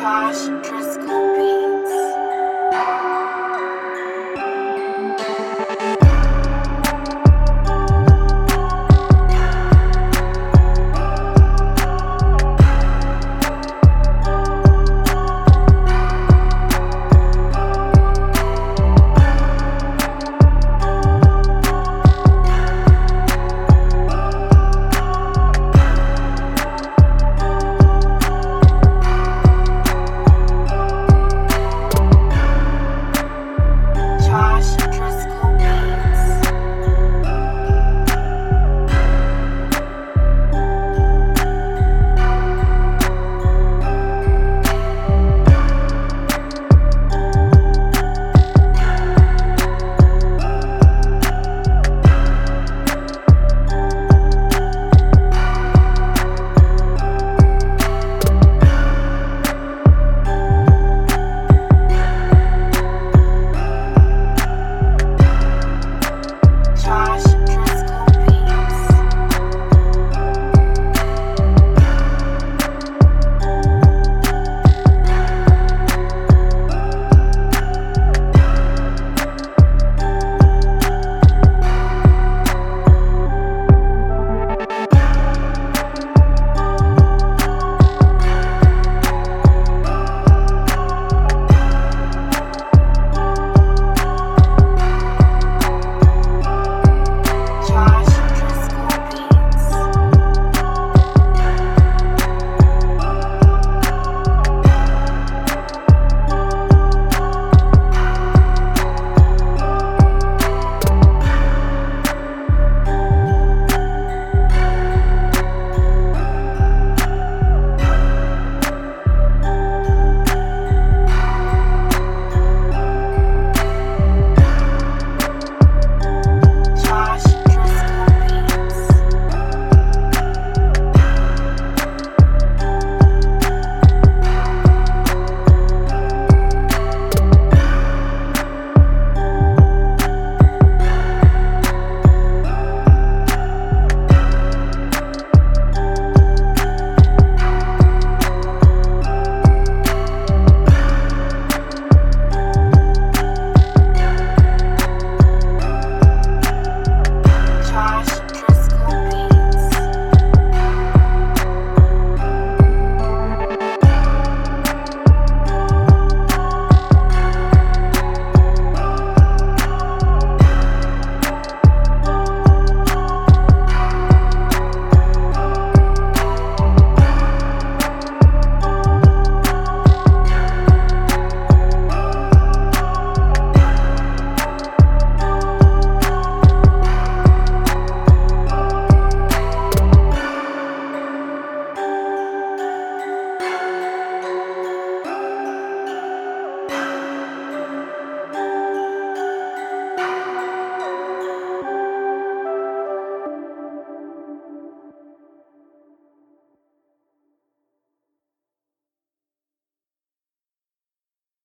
Josh Driscoll.